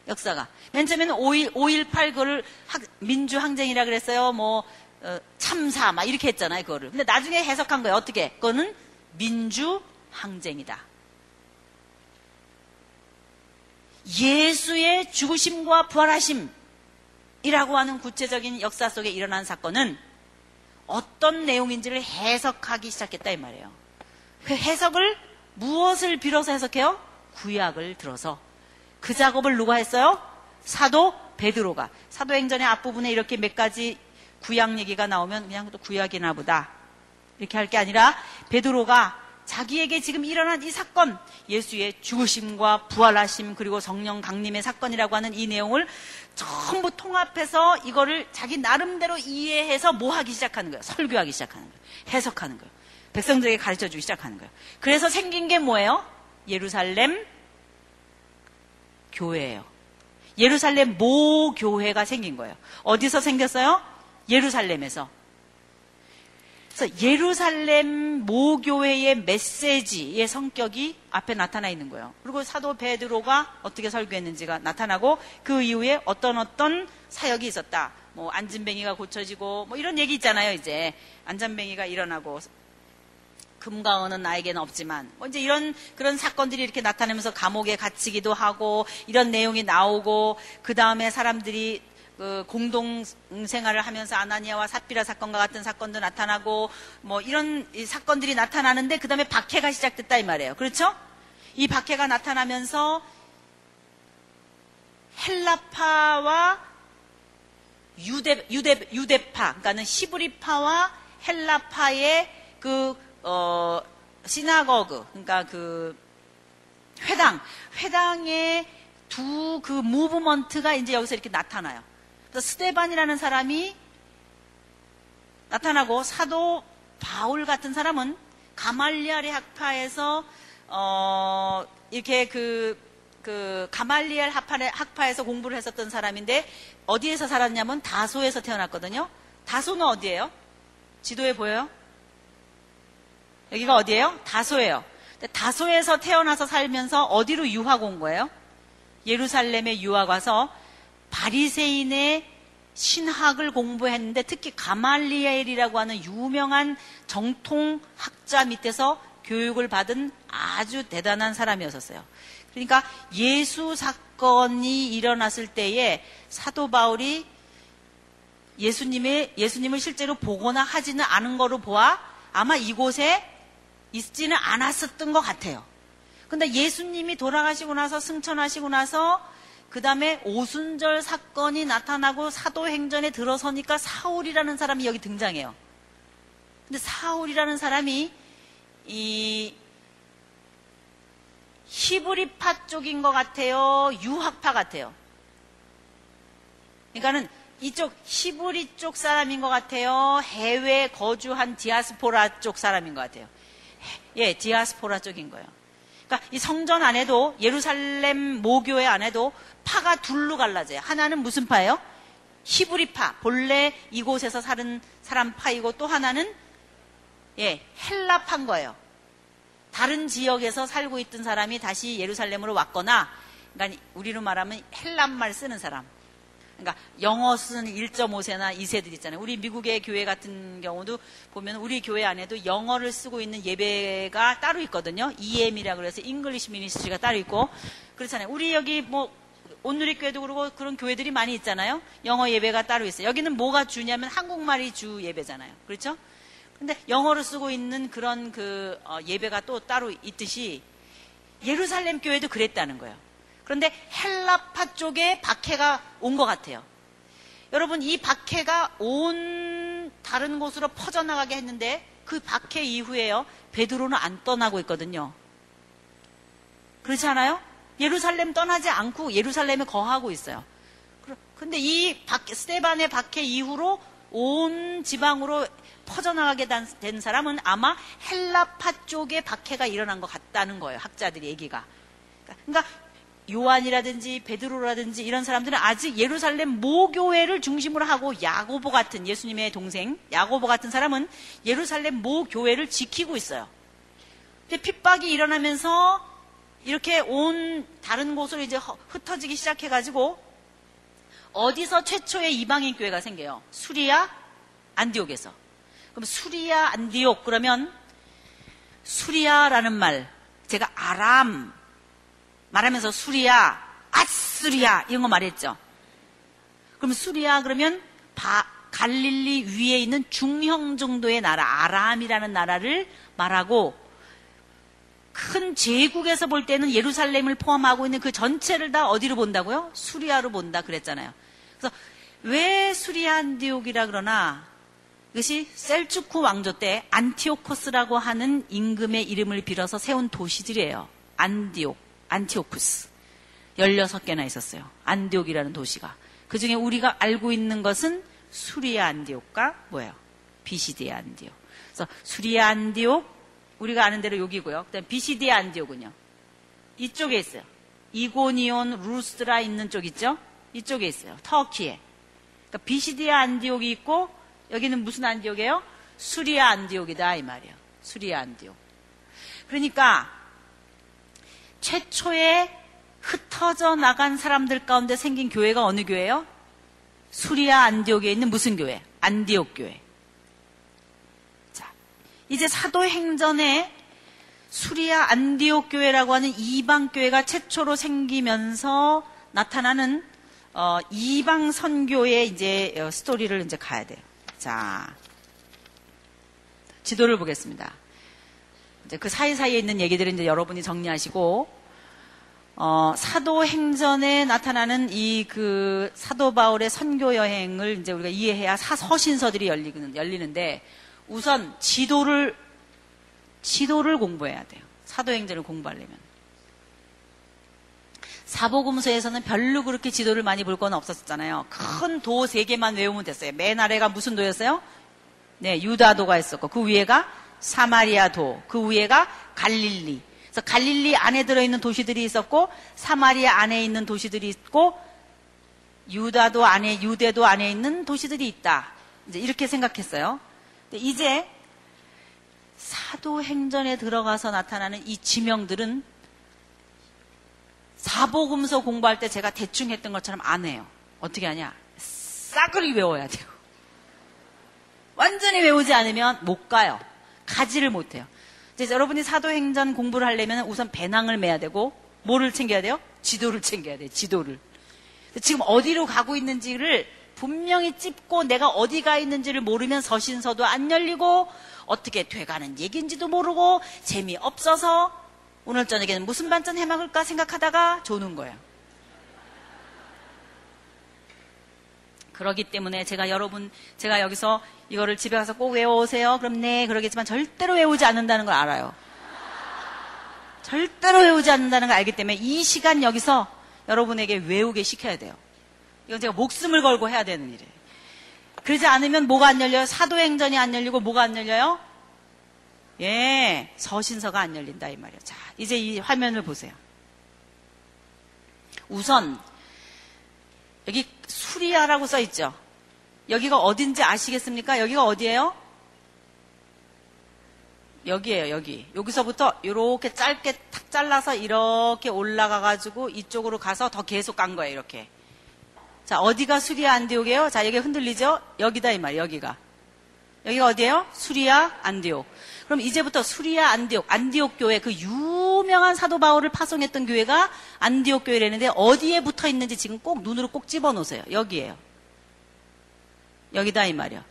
Speaker 2: 역사가 맨 처음에는 5.18 그거를 민주 항쟁이라 그랬어요. 뭐 어, 참사 막 이렇게 했잖아요. 그거를. 근데 나중에 해석한 거예요. 어떻게? 그거는 민주 항쟁이다. 예수의 죽으심과 부활하심이라고 하는 구체적인 역사 속에 일어난 사건은 어떤 내용인지를 해석하기 시작했다 이 말이에요. 그 해석을 무엇을 빌어서 해석해요? 구약을 들어서 그 작업을 누가 했어요? 사도 베드로가 사도행전의 앞부분에 이렇게 몇 가지 구약 얘기가 나오면 그냥 또 구약이나 보다 이렇게 할 게 아니라 베드로가 자기에게 지금 일어난 이 사건, 예수의 죽으심과 부활하심 그리고 성령 강림의 사건이라고 하는 이 내용을 전부 통합해서 이거를 자기 나름대로 이해해서 뭐 하기 시작하는 거예요? 설교하기 시작하는 거예요. 해석하는 거예요. 백성들에게 가르쳐 주기 시작하는 거예요. 그래서 생긴 게 뭐예요? 예루살렘 교회예요. 예루살렘 모 교회가 생긴 거예요. 어디서 생겼어요? 예루살렘에서. 그래서 예루살렘 모교회의 메시지의 성격이 앞에 나타나 있는 거예요. 그리고 사도 베드로가 어떻게 설교했는지가 나타나고 그 이후에 어떤 어떤 사역이 있었다. 뭐 안진뱅이가 고쳐지고 뭐 이런 얘기 있잖아요. 이제 안전뱅이가 일어나고 금강원은 나에게는 없지만 뭐 이제 이런 그런 사건들이 이렇게 나타나면서 감옥에 갇히기도 하고 이런 내용이 나오고 그 다음에 사람들이 그 공동 생활을 하면서 아나니아와 삽비라 사건과 같은 사건도 나타나고 뭐 이런 사건들이 나타나는데 그 다음에 박해가 시작됐다 이 말이에요. 그렇죠? 이 박해가 나타나면서 헬라파와 유대 유대 유대파 그러니까는 시브리파와 헬라파의 그 어, 시나거그 그러니까 그 회당 회당의 두 그 무브먼트가 이제 여기서 이렇게 나타나요. 스테반이라는 사람이 나타나고 사도 바울 같은 사람은 가말리아의 학파에서 어 이렇게 그, 그 가말리엘 학파에- 학파에서 공부를 했었던 사람인데 어디에서 살았냐면 다소에서 태어났거든요. 다소는 어디예요? 지도에 보여요? 여기가 어디예요? 다소예요. 다소에서 태어나서 살면서 어디로 유학 온 거예요? 예루살렘에 유학 와서 바리새인의 신학을 공부했는데 특히 가말리엘이라고 하는 유명한 정통 학자 밑에서 교육을 받은 아주 대단한 사람이었었어요. 그러니까 예수 사건이 일어났을 때에 사도 바울이 예수님의 예수님을 실제로 보거나 하지는 않은 거로 보아 아마 이곳에 있지는 않았었던 것 같아요. 근데 예수님이 돌아가시고 나서 승천하시고 나서 그 다음에 오순절 사건이 나타나고 사도행전에 들어서니까 사울이라는 사람이 여기 등장해요. 근데 사울이라는 사람이 이 히브리파 쪽인 것 같아요. 유학파 같아요. 그러니까는 이쪽 히브리 쪽 사람인 것 같아요. 해외 거주한 디아스포라 쪽 사람인 것 같아요. 예, 디아스포라 쪽인 거예요. 그러니까 이 성전 안에도 예루살렘 모교회 안에도 파가 둘로 갈라져요. 하나는 무슨 파예요? 히브리파, 본래 이곳에서 사는 사람 파이고 또 하나는 예, 헬라파인 거예요. 다른 지역에서 살고 있던 사람이 다시 예루살렘으로 왔거나, 그러니까 우리로 말하면 헬라말 쓰는 사람. 그러니까 영어 쓰는 1.5세나 2세들 있잖아요. 우리 미국의 교회 같은 경우도 보면 우리 교회 안에도 영어를 쓰고 있는 예배가 따로 있거든요. EM이라고 그래서 English Ministry가 따로 있고 그렇잖아요. 우리 여기 뭐 온누리 교회도 그러고 그런 교회들이 많이 있잖아요. 영어 예배가 따로 있어요. 여기는 뭐가 주냐면 한국말이 주 예배잖아요. 그렇죠? 근데 영어를 쓰고 있는 그런 그 어, 예배가 또 따로 있듯이 예루살렘 교회도 그랬다는 거예요. 그런데 헬라파 쪽에 박해가 온 것 같아요. 여러분 이 박해가 온 다른 곳으로 퍼져나가게 했는데 그 박해 이후에요 베드로는 안 떠나고 있거든요. 그렇지 않아요? 예루살렘 떠나지 않고 예루살렘에 거하고 있어요. 근데 이 박- 스테반의 박해 이후로 온 지방으로 퍼져나가게 단- 된 사람은 아마 헬라파 쪽에 박해가 일어난 것 같다는 거예요. 학자들이 얘기가. 그러니까 요한이라든지 베드로라든지 이런 사람들은 아직 예루살렘 모교회를 중심으로 하고 야고보 같은 예수님의 동생 야고보 같은 사람은 예루살렘 모교회를 지키고 있어요. 근데 핍박이 일어나면서 이렇게 온 다른 곳으로 이제 허- 흩어지기 시작해가지고 어디서 최초의 이방인 교회가 생겨요? 수리아 안디옥에서. 그럼 수리아 안디옥 그러면 수리아라는 말 제가 아람 말하면서 수리아 아스리아 이런 거 말했죠. 그럼 수리아 그러면 바- 갈릴리 위에 있는 중형 정도의 나라 아람이라는 나라를 말하고 큰 제국에서 볼 때는 예루살렘을 포함하고 있는 그 전체를 다 어디로 본다고요? 수리아로 본다 그랬잖아요. 그래서 왜 수리아 안디옥이라 그러나 이것이 셀류쿠스 왕조 때 안티오코스라고 하는 임금의 이름을 빌어서 세운 도시들이에요. 안디옥, 안티오쿠스. 16개나 있었어요. 안디옥이라는 도시가. 그 중에 우리가 알고 있는 것은 수리아 안디옥과 뭐예요? 비시디아 안디옥. 그래서 수리아 안디옥, 우리가 아는 대로 여기고요. 그 다음 비시디아 안디옥은요. 이쪽에 있어요. 이고니온 루스트라 있는 쪽 있죠? 이쪽에 있어요. 터키에. 그러니까 비시디아 안디옥이 있고 여기는 무슨 안디옥이에요? 수리아 안디옥이다 이 말이에요. 수리아 안디옥. 그러니까 최초에 흩어져 나간 사람들 가운데 생긴 교회가 어느 교회예요? 수리아 안디옥에 있는 무슨 교회? 안디옥 교회. 자, 이제 사도행전에 수리아 안디옥 교회라고 하는 이방 교회가 최초로 생기면서 나타나는 어, 이방 선교의 이제 어, 스토리를 이제 가야 돼요. 자, 지도를 보겠습니다. 이제 그 사이사이에 있는 얘기들은 이제 여러분이 정리하시고 어, 사도행전에 나타나는 이 그 사도 바울의 선교 여행을 이제 우리가 이해해야 사, 서신서들이 열리는, 열리는데 우선 지도를 지도를 공부해야 돼요. 사도행전을 공부하려면. 사복음서에서는 별로 그렇게 지도를 많이 볼 건 없었잖아요. 큰 도세 개만 외우면 됐어요. 맨 아래가 무슨 도였어요? 네, 유다도가 있었고 그 위에가 사마리아 도, 그 위에가 갈릴리. 그래서 갈릴리 안에 들어있는 도시들이 있었고 사마리아 안에 있는 도시들이 있고 유다도 안에 유대도 안에 있는 도시들이 있다. 이제 이렇게 생각했어요. 이제 사도행전에 들어가서 나타나는 이 지명들은 사복음서 공부할 때 제가 대충 했던 것처럼 안 해요. 어떻게 하냐? 싸그리 외워야 돼요. 완전히 외우지 않으면 못 가요. 가지를 못해요. 이제 여러분이 사도행전 공부를 하려면 우선 배낭을 매야 되고 뭐를 챙겨야 돼요? 지도를 챙겨야 돼요. 지도를. 지금 어디로 가고 있는지를 분명히 찝고 내가 어디 가 있는지를 모르면 서신서도 안 열리고 어떻게 돼가는 얘기인지도 모르고 재미없어서 오늘 저녁에는 무슨 반찬 해먹을까 생각하다가 조는 거예요. 그러기 때문에 제가 여러분, 제가 여기서 이거를 집에 가서 꼭 외워오세요. 그럼 네, 그러겠지만 절대로 외우지 않는다는 걸 알아요. 절대로 외우지 않는다는 걸 알기 때문에 이 시간 여기서 여러분에게 외우게 시켜야 돼요. 이건 제가 목숨을 걸고 해야 되는 일이에요. 그러지 않으면 뭐가 안 열려요? 사도행전이 안 열리고 뭐가 안 열려요? 예, 서신서가 안 열린다 이 말이에요. 자, 이제 이 화면을 보세요. 우선 여기 수리아라고 써 있죠. 여기가 어딘지 아시겠습니까? 여기가 어디예요? 여기에요, 여기. 여기서부터 이렇게 짧게 탁 잘라서 이렇게 올라가 가지고 이쪽으로 가서 더 계속 간 거예요, 이렇게. 자, 어디가 수리아 안디옥이에요? 자, 여기 흔들리죠? 여기다 이 말이에요, 여기가. 여기가 어디예요? 수리아 안디옥. 그럼 이제부터 수리아 안디옥, 안디옥 교회 그 유명한 사도 바울을 파송했던 교회가 안디옥 교회라는데 어디에 붙어 있는지 지금 꼭 눈으로 꼭 집어 놓으세요. 여기에요. 여기다 이 말이요.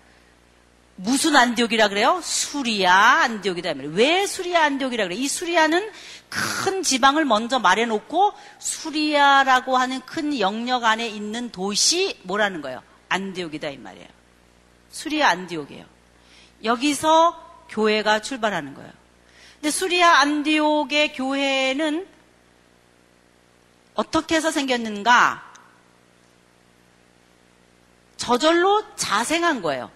Speaker 2: 무슨 안디옥이라 그래요? 수리아 안디옥이다 이 말이에요. 왜 수리아 안디옥이라 그래요? 이 수리아는 큰 지방을 먼저 말해놓고 수리아라고 하는 큰 영역 안에 있는 도시 뭐라는 거예요? 안디옥이다 이 말이에요. 수리아 안디옥이에요. 여기서 교회가 출발하는 거예요. 근데 수리아 안디옥의 교회는 어떻게 해서 생겼는가? 저절로 자생한 거예요.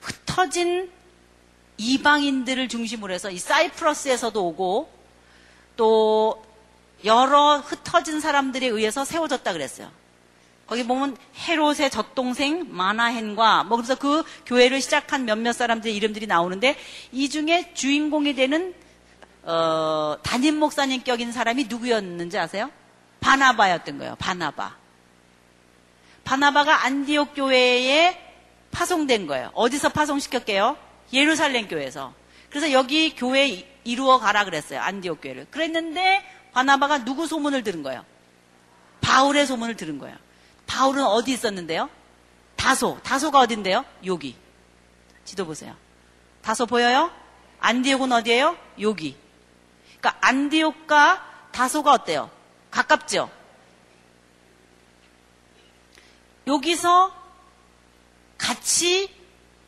Speaker 2: 흩어진 이방인들을 중심으로 해서 이 사이프러스에서도 오고 또 여러 흩어진 사람들에 의해서 세워졌다 그랬어요. 거기 보면 헤롯의 젖동생 마나헨과 뭐 그래서 그 교회를 시작한 몇몇 사람들의 이름들이 나오는데 이 중에 주인공이 되는 어, 담임 목사님 격인 사람이 누구였는지 아세요? 바나바였던 거예요. 바나바. 바나바가 안디옥 교회에 파송된 거예요. 어디서 파송시켰게요? 예루살렘 교회에서. 그래서 여기 교회 이루어 가라 그랬어요. 안디옥 교회를. 그랬는데 바나바가 누구 소문을 들은 거예요? 바울의 소문을 들은 거예요. 바울은 어디 있었는데요? 다소. 다소가 어딘데요? 여기. 지도 보세요. 다소 보여요? 안디옥은 어디예요? 여기. 그러니까 안디옥과 다소가 어때요? 가깝죠? 여기서 같이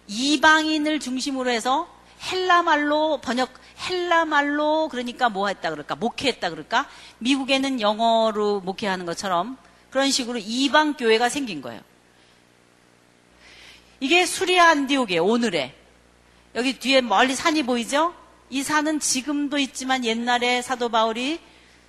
Speaker 2: 이방인을 중심으로 해서 헬라말로 번역 헬라말로 그러니까 뭐 했다 그럴까? 목회했다 그럴까? 미국에는 영어로 목회하는 것처럼 그런 식으로 이방 교회가 생긴 거예요. 이게 수리아 안디옥이에요. 오늘의 여기 뒤에 멀리 산이 보이죠? 이 산은 지금도 있지만 옛날에 사도 바울이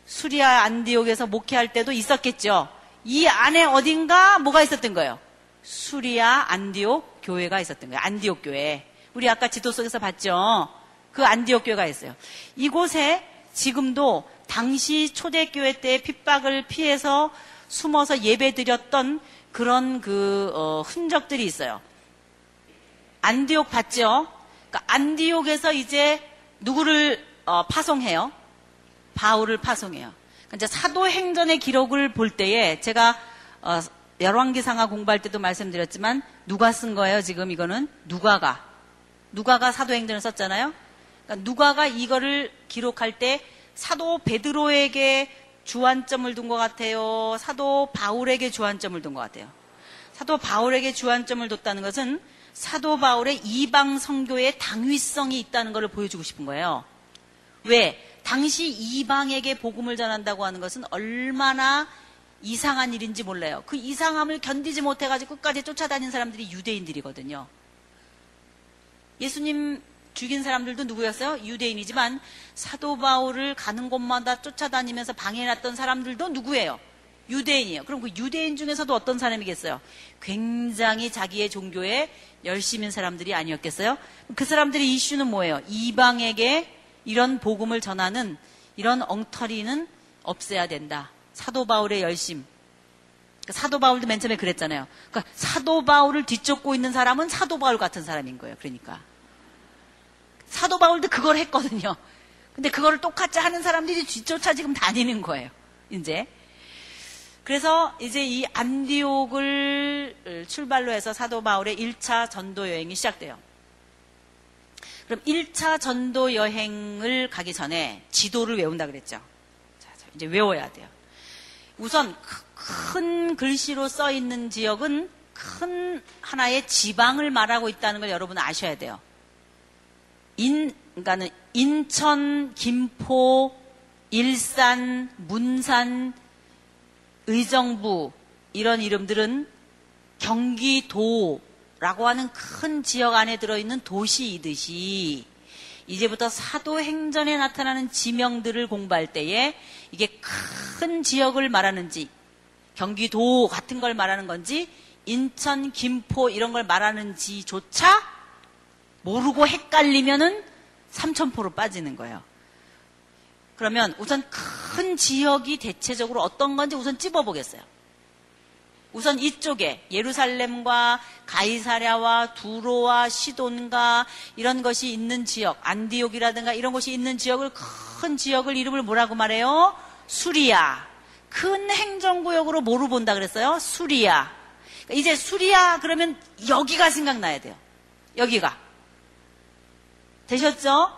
Speaker 2: 수리아 안디옥에서 목회할 때도 있었겠죠. 이 안에 어딘가 뭐가 있었던 거예요? 수리아 안디옥 교회가 있었던 거예요. 안디옥 교회. 우리 아까 지도 속에서 봤죠? 그 안디옥 교회가 있어요. 이곳에 지금도 당시 초대교회 때 핍박을 피해서 숨어서 예배 드렸던 그런 그 어, 흔적들이 있어요. 안디옥 봤죠? 그러니까 안디옥에서 이제 누구를 어, 파송해요? 바울을 파송해요. 이제 사도행전의 기록을 볼 때에 제가 어, 열왕기상하 공부할 때도 말씀드렸지만 누가 쓴 거예요? 지금 이거는 누가가 누가가 사도행전을 썼잖아요. 그러니까 누가가 이거를 기록할 때 사도 베드로에게 주안점을 둔 것 같아요. 사도 바울에게 주안점을 둔 것 같아요. 사도 바울에게 주안점을 뒀다는 것은 사도 바울의 이방 선교의 당위성이 있다는 것을 보여주고 싶은 거예요. 왜? 당시 이방에게 복음을 전한다고 하는 것은 얼마나 이상한 일인지 몰라요. 그 이상함을 견디지 못해가지고 끝까지 쫓아다닌 사람들이 유대인들이거든요. 예수님 죽인 사람들도 누구였어요? 유대인이지만 사도 바울을 가는 곳마다 쫓아다니면서 방해해놨던 사람들도 누구예요? 유대인이에요. 그럼 그 유대인 중에서도 어떤 사람이겠어요? 굉장히 자기의 종교에 열심인 사람들이 아니었겠어요? 그 사람들의 이슈는 뭐예요? 이방에게 이런 복음을 전하는 이런 엉터리는 없애야 된다. 사도 바울의 열심. 그러니까 사도 바울도 맨 처음에 그랬잖아요. 그러니까 사도 바울을 뒤쫓고 있는 사람은 사도 바울 같은 사람인 거예요. 그러니까. 사도 바울도 그걸 했거든요. 근데 그거를 똑같이 하는 사람들이 뒤쫓아 지금 다니는 거예요. 이제. 그래서 이제 이 안디옥을 출발로 해서 사도 바울의 1차 전도 여행이 시작돼요. 그럼 1차 전도 여행을 가기 전에 지도를 외운다 그랬죠. 자, 이제 외워야 돼요. 우선 큰 글씨로 써 있는 지역은 큰 하나의 지방을 말하고 있다는 걸 여러분 아셔야 돼요. 인, 그러니까는 인천, 김포, 일산, 문산, 의정부 이런 이름들은 경기도 라고 하는 큰 지역 안에 들어있는 도시이듯이 이제부터 사도행전에 나타나는 지명들을 공부할 때에 이게 큰 지역을 말하는지 경기도 같은 걸 말하는 건지 인천, 김포 이런 걸 말하는지조차 모르고 헷갈리면은 삼천포로 빠지는 거예요. 그러면 우선 큰 지역이 대체적으로 어떤 건지 우선 찝어보겠어요. 우선 이쪽에 예루살렘과 가이사랴와 두로와 시돈과 이런 것이 있는 지역, 안디옥이라든가 이런 곳이 있는 지역을 큰 지역을 이름을 뭐라고 말해요? 수리아. 큰 행정구역으로 뭐로 본다 그랬어요? 수리아. 이제 수리아 그러면 여기가 생각나야 돼요. 여기가. 되셨죠?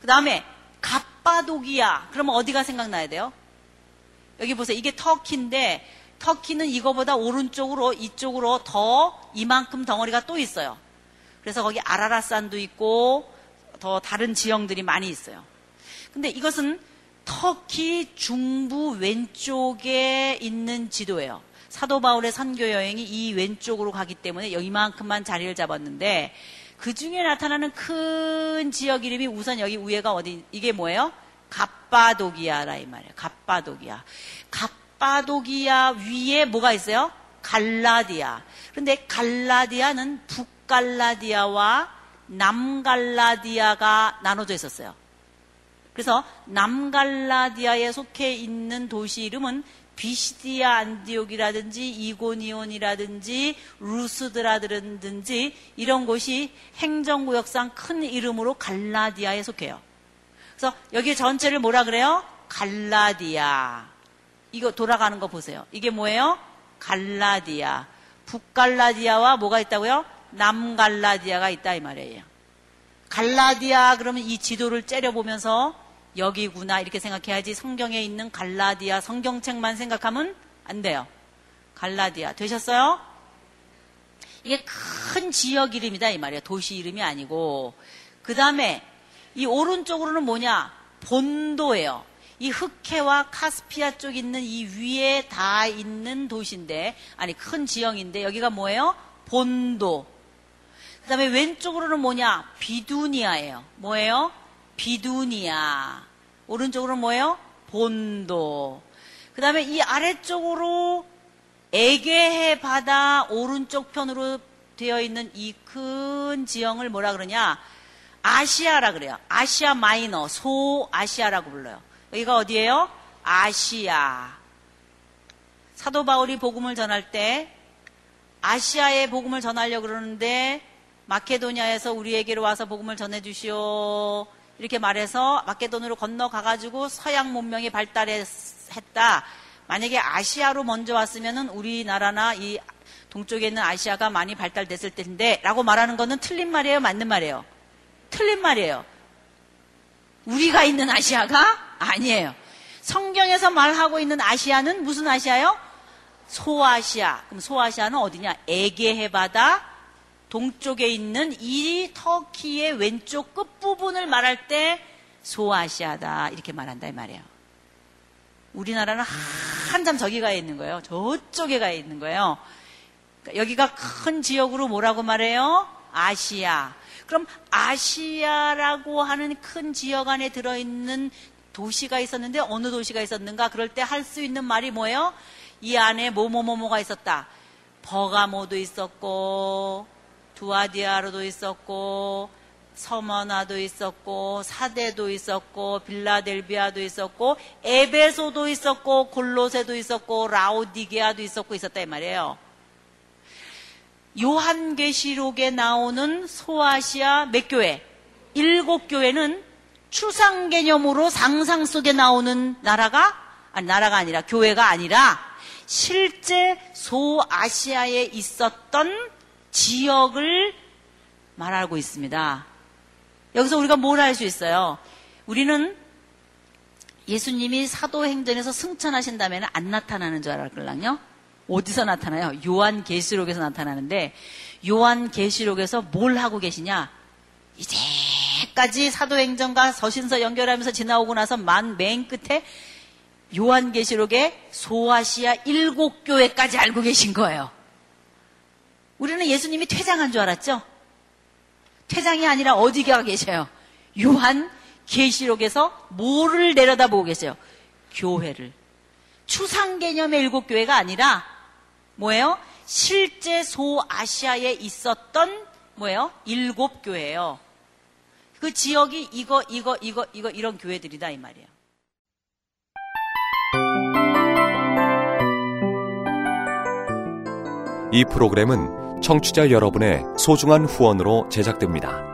Speaker 2: 그 다음에 갑바도기야. 그러면 어디가 생각나야 돼요? 여기 보세요. 이게 터키인데 터키는 이거보다 오른쪽으로 이쪽으로 더 이만큼 덩어리가 또 있어요. 그래서 거기 아라라산도 있고 더 다른 지형들이 많이 있어요. 근데 이것은 터키 중부 왼쪽에 있는 지도예요. 사도 바울의 선교 여행이 이 왼쪽으로 가기 때문에 여기만큼만 자리를 잡았는데 그 중에 나타나는 큰 지역 이름이 우선 여기 위에가 어디, 이게 뭐예요? 갑바도기아라 이 말이에요. 갑바도기아. 갑 바도기아 위에 뭐가 있어요? 갈라디아. 그런데 갈라디아는 북갈라디아와 남갈라디아가 나눠져 있었어요. 그래서 남갈라디아에 속해 있는 도시 이름은 비시디아 안디옥이라든지 이고니온이라든지 루스드라든지 이런 곳이 행정구역상 큰 이름으로 갈라디아에 속해요. 그래서 여기 전체를 뭐라 그래요? 갈라디아. 이거 돌아가는 거 보세요. 이게 뭐예요? 갈라디아. 북갈라디아와 뭐가 있다고요? 남갈라디아가 있다 이 말이에요. 갈라디아 그러면 이 지도를 째려보면서 여기구나 이렇게 생각해야지 성경에 있는 갈라디아 성경책만 생각하면 안 돼요. 갈라디아 되셨어요? 이게 큰 지역 이름이다 이 말이에요. 도시 이름이 아니고 그 다음에 이 오른쪽으로는 뭐냐 본도예요. 이 흑해와 카스피아 쪽 있는 이 위에 다 있는 도시인데 아니 큰 지형인데 여기가 뭐예요? 본도. 그 다음에 왼쪽으로는 뭐냐 비두니아예요. 뭐예요? 비두니아. 오른쪽으로 뭐예요? 본도. 그 다음에 이 아래쪽으로 에게해 바다 오른쪽 편으로 되어 있는 이 큰 지형을 뭐라 그러냐? 아시아라 그래요. 아시아 마이너, 소아시아라고 불러요. 여기가 어디예요? 아시아. 사도 바울이 복음을 전할 때 아시아에 복음을 전하려고 그러는데 마케도니아에서 우리에게로 와서 복음을 전해 주시오. 이렇게 말해서 마케도으로 건너가 가지고 서양 문명이 발달했다. 만약에 아시아로 먼저 왔으면은 우리나라나 이 동쪽에 있는 아시아가 많이 발달됐을 텐데 라고 말하는 거는 틀린 말이에요? 맞는 말이에요? 틀린 말이에요. 우리가 있는 아시아가 아니에요. 성경에서 말하고 있는 아시아는 무슨 아시아요? 소아시아. 그럼 소아시아는 어디냐? 에게해 바다 동쪽에 있는 이 터키의 왼쪽 끝부분을 말할 때 소아시아다 이렇게 말한다 이 말이에요. 우리나라는 한참 저기 가 있는 거예요. 저쪽에 가 있는 거예요. 그러니까 여기가 큰 지역으로 뭐라고 말해요? 아시아. 그럼 아시아라고 하는 큰 지역 안에 들어있는 도시가 있었는데 어느 도시가 있었는가? 그럴 때 할 수 있는 말이 뭐예요? 이 안에 뭐뭐뭐뭐가 있었다. 버가모도 있었고 두아디아로도 있었고 서머나도 있었고 사대도 있었고 빌라델비아도 있었고 에베소도 있었고 골로세도 있었고 라오디게아도 있었고 있었다 이 말이에요. 요한계시록에 나오는 소아시아 몇 교회? 일곱 교회는 추상 개념으로 상상 속에 나오는 나라가 아니 나라가 아니라 교회가 아니라 실제 소아시아에 있었던 지역을 말하고 있습니다. 여기서 우리가 뭘할수 있어요? 우리는 예수님이 사도행전에서 승천하신다면 안 나타나는 줄 알았걸랑요? 어디서 나타나요? 요한 계시록에서 나타나는데 요한 계시록에서 뭘 하고 계시냐? 이제 까지 사도행전과 서신서 연결하면서 지나오고 나서 만 맨 끝에 요한계시록의 소아시아 일곱 교회까지 알고 계신 거예요. 우리는 예수님이 퇴장한 줄 알았죠? 퇴장이 아니라 어디 가 계셔요? 요한 계시록에서 뭐를 내려다보고 계세요? 교회를. 추상 개념의 일곱 교회가 아니라 뭐예요? 실제 소아시아에 있었던 뭐예요? 일곱 교회예요. 그 지역이 이거 이거 이거 이거 이런 교회들이다 이 말이에요.
Speaker 3: 이 프로그램은 청취자 여러분의 소중한 후원으로 제작됩니다.